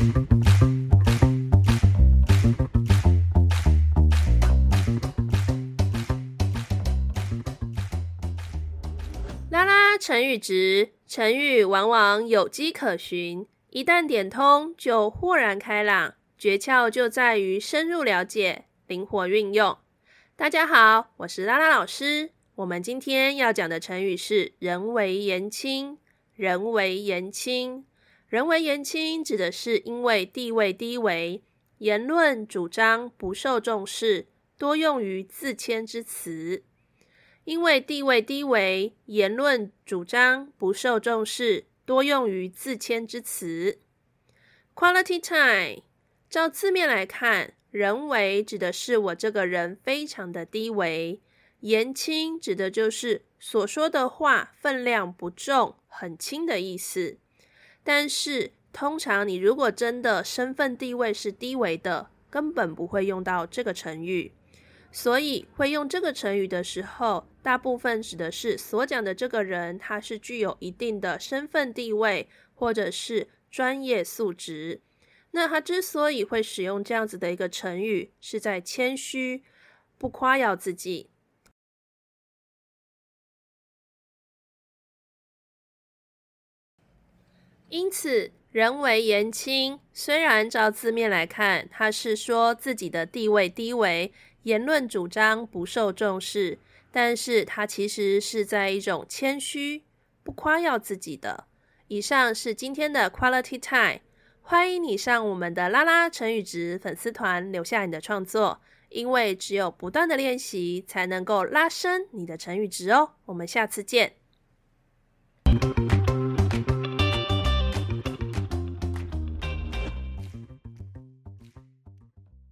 拉拉成语质，成语往往有迹可循，一旦点通就豁然开朗。诀窍就在于深入了解，灵活运用。大家好，我是拉拉老师。我们今天要讲的成语是“人微言轻”。人微言轻，人为言轻指的是因为地位低微，言论主张不受重视，多用于自谦之词。因为地位低微，言论主张不受重视，多用于自谦之词。Quality time，照字面来看，人为指的是我这个人非常的低微，言轻指的就是所说的话分量不重。很轻的意思，但是通常你如果真的身份地位是低微的，根本不会用到这个成语。所以会用这个成语的时候，大部分指的是所讲的这个人，他是具有一定的身份地位或者是专业素质。那他之所以会使用这样子的一个成语，是在谦虚，不夸耀自己。因此，人为言轻，虽然照字面来看，他是说自己的地位低微，言论主张不受重视，但是他其实是在一种谦虚，不夸耀自己的。以上是今天的 Quality Time，欢迎你上我们的拉拉成语值粉丝团留下你的创作，因为只有不断的练习，才能够拉升你的成语值哦。我们下次见。